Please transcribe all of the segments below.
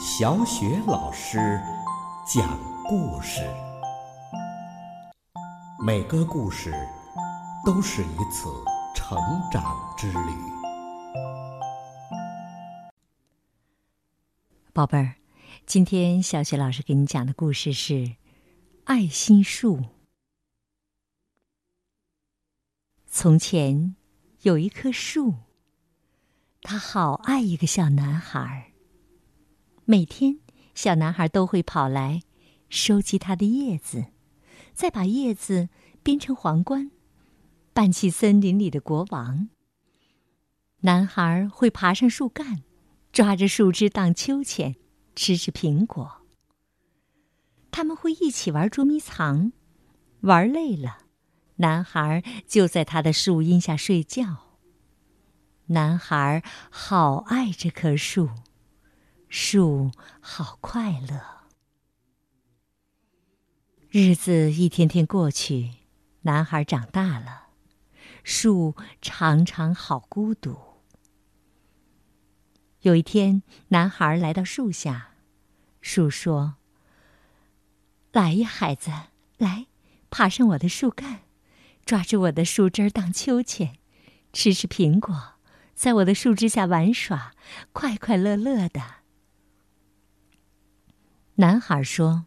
小雪老师讲故事，每个故事都是一次成长之旅。宝贝儿，今天小雪老师给你讲的故事是《爱心树》。从前有一棵树，它好爱一个小男孩儿。每天，小男孩都会跑来收集它的叶子，再把叶子编成皇冠，扮起森林里的国王。男孩会爬上树干，抓着树枝荡秋千，吃吃苹果。他们会一起玩捉迷藏，玩累了，男孩就在他的树荫下睡觉。男孩好爱这棵树。树好快乐。日子一天天过去，男孩长大了，树常常好孤独。有一天，男孩来到树下，树说：“来呀，孩子，来，爬上我的树干，抓住我的树枝荡秋千，吃吃苹果，在我的树枝下玩耍，快快乐乐的。”男孩说：“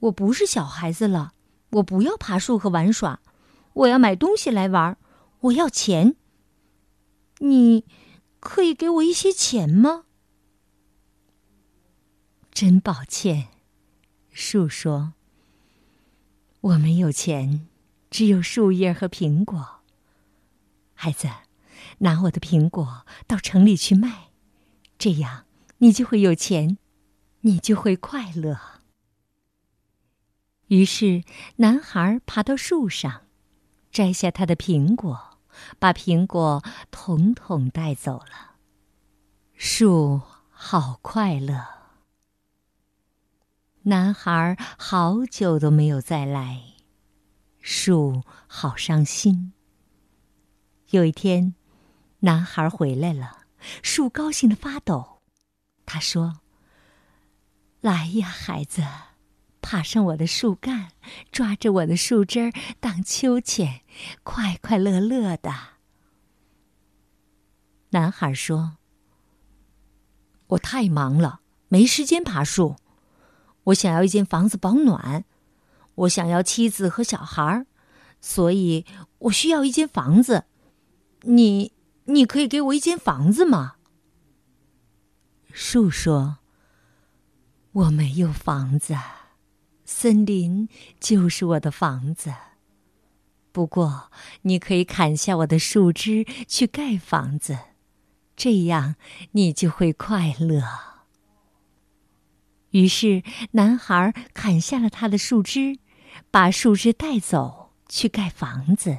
我不是小孩子了，我不要爬树和玩耍，我要买东西来玩，我要钱。你可以给我一些钱吗？”真抱歉，树说：“我没有钱，只有树叶和苹果。孩子，拿我的苹果到城里去卖，这样你就会有钱。”你就会快乐。于是，男孩爬到树上，摘下他的苹果，把苹果统统带走了。树好快乐。男孩好久都没有再来，树好伤心。有一天，男孩回来了，树高兴的发抖。他说。来呀，孩子，爬上我的树干，抓着我的树枝儿荡秋千，快快乐乐的。男孩说：“我太忙了，没时间爬树。我想要一间房子保暖，我想要妻子和小孩，所以我需要一间房子。你，你可以给我一间房子吗？”树说。我没有房子，森林就是我的房子。不过，你可以砍下我的树枝去盖房子，这样你就会快乐。于是，男孩砍下了他的树枝，把树枝带走去盖房子。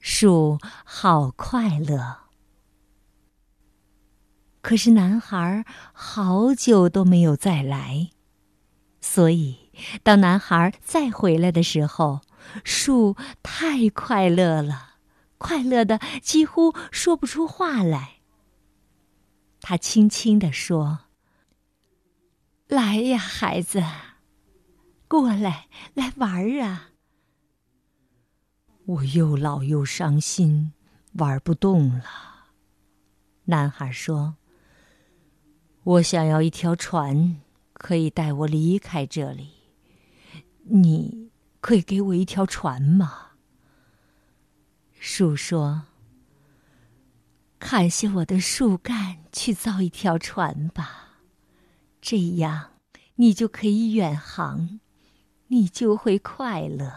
树好快乐。可是男孩好久都没有再来，所以当男孩再回来的时候，树太快乐了，快乐的几乎说不出话来。他轻轻地说：“来呀，孩子，过来，来玩啊！我又老又伤心，玩不动了。”男孩说。我想要一条船，可以带我离开这里。你可以给我一条船吗？树说：“砍下我的树干去造一条船吧，这样你就可以远航，你就会快乐。”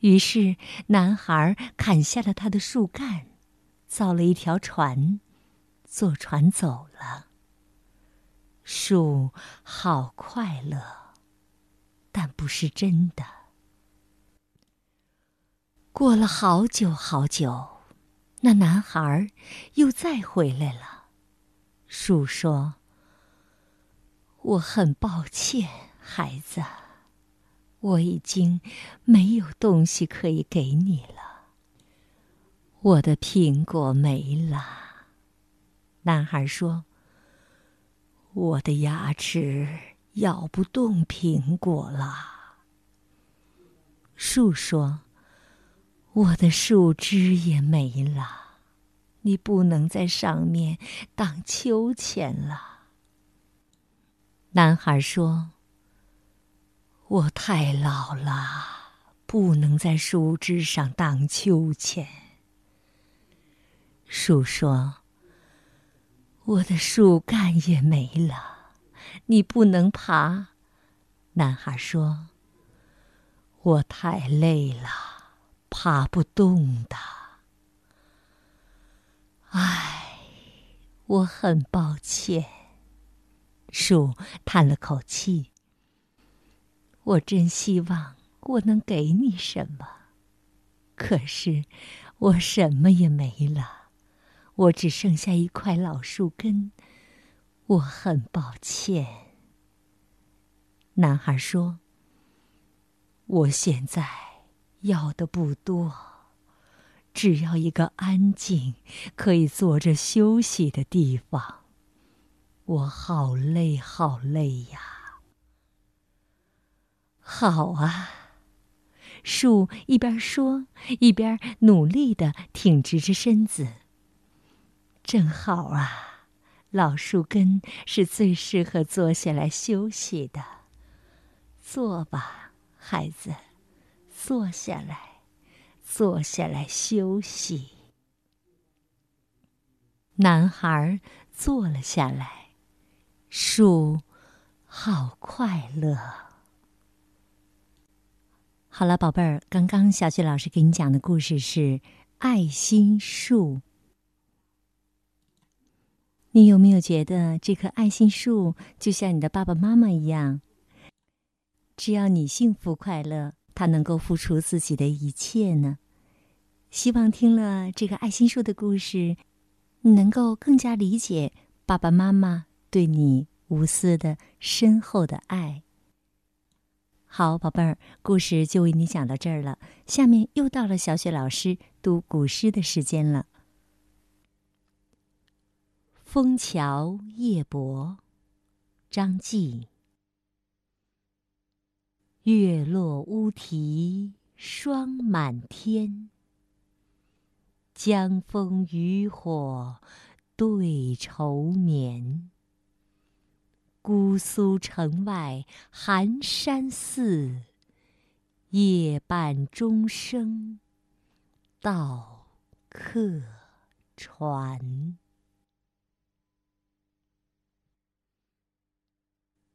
于是，男孩砍下了他的树干，造了一条船。坐船走了。树好快乐，但不是真的。过了好久好久，那男孩又再回来了。树说：“我很抱歉，孩子，我已经没有东西可以给你了。我的苹果没了。”男孩说：“我的牙齿咬不动苹果了。树说：“我的树枝也没了，你不能在上面荡秋千了。”男孩说：“我太老了，不能在树枝上荡秋千。”树说。我的树干也没了，你不能爬。男孩说：“我太累了，爬不动的。”唉，我很抱歉。树叹了口气。我真希望我能给你什么，可是我什么也没了。我只剩下一块老树根，我很抱歉。男孩说：“我现在要的不多，只要一个安静、可以坐着休息的地方。我好累，好累呀！”好啊，树一边说，一边努力的挺直着身子。正好啊，老树根是最适合坐下来休息的。坐吧，孩子，坐下来，坐下来休息。男孩坐了下来，树好快乐。好了，宝贝儿，刚刚小雪老师给你讲的故事是《爱心树》。你有没有觉得这棵爱心树就像你的爸爸妈妈一样？只要你幸福快乐，它能够付出自己的一切呢？希望听了这个爱心树的故事，你能够更加理解爸爸妈妈对你无私的深厚的爱。好，宝贝儿，故事就为你讲到这儿了。下面又到了小雪老师读古诗的时间了。《枫桥夜泊》张继。月落乌啼霜满天，江枫渔火对愁眠。姑苏城外寒山寺，夜半钟声到客船。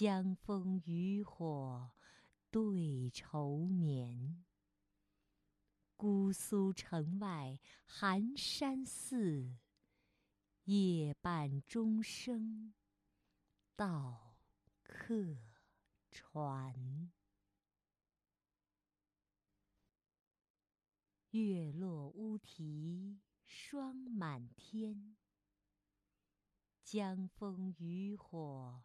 江枫渔火对愁眠。姑苏城外寒山寺，夜半钟声到客船。月落乌啼霜满天，江枫渔火。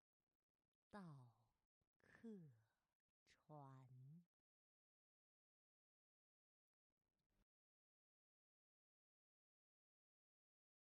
到客船。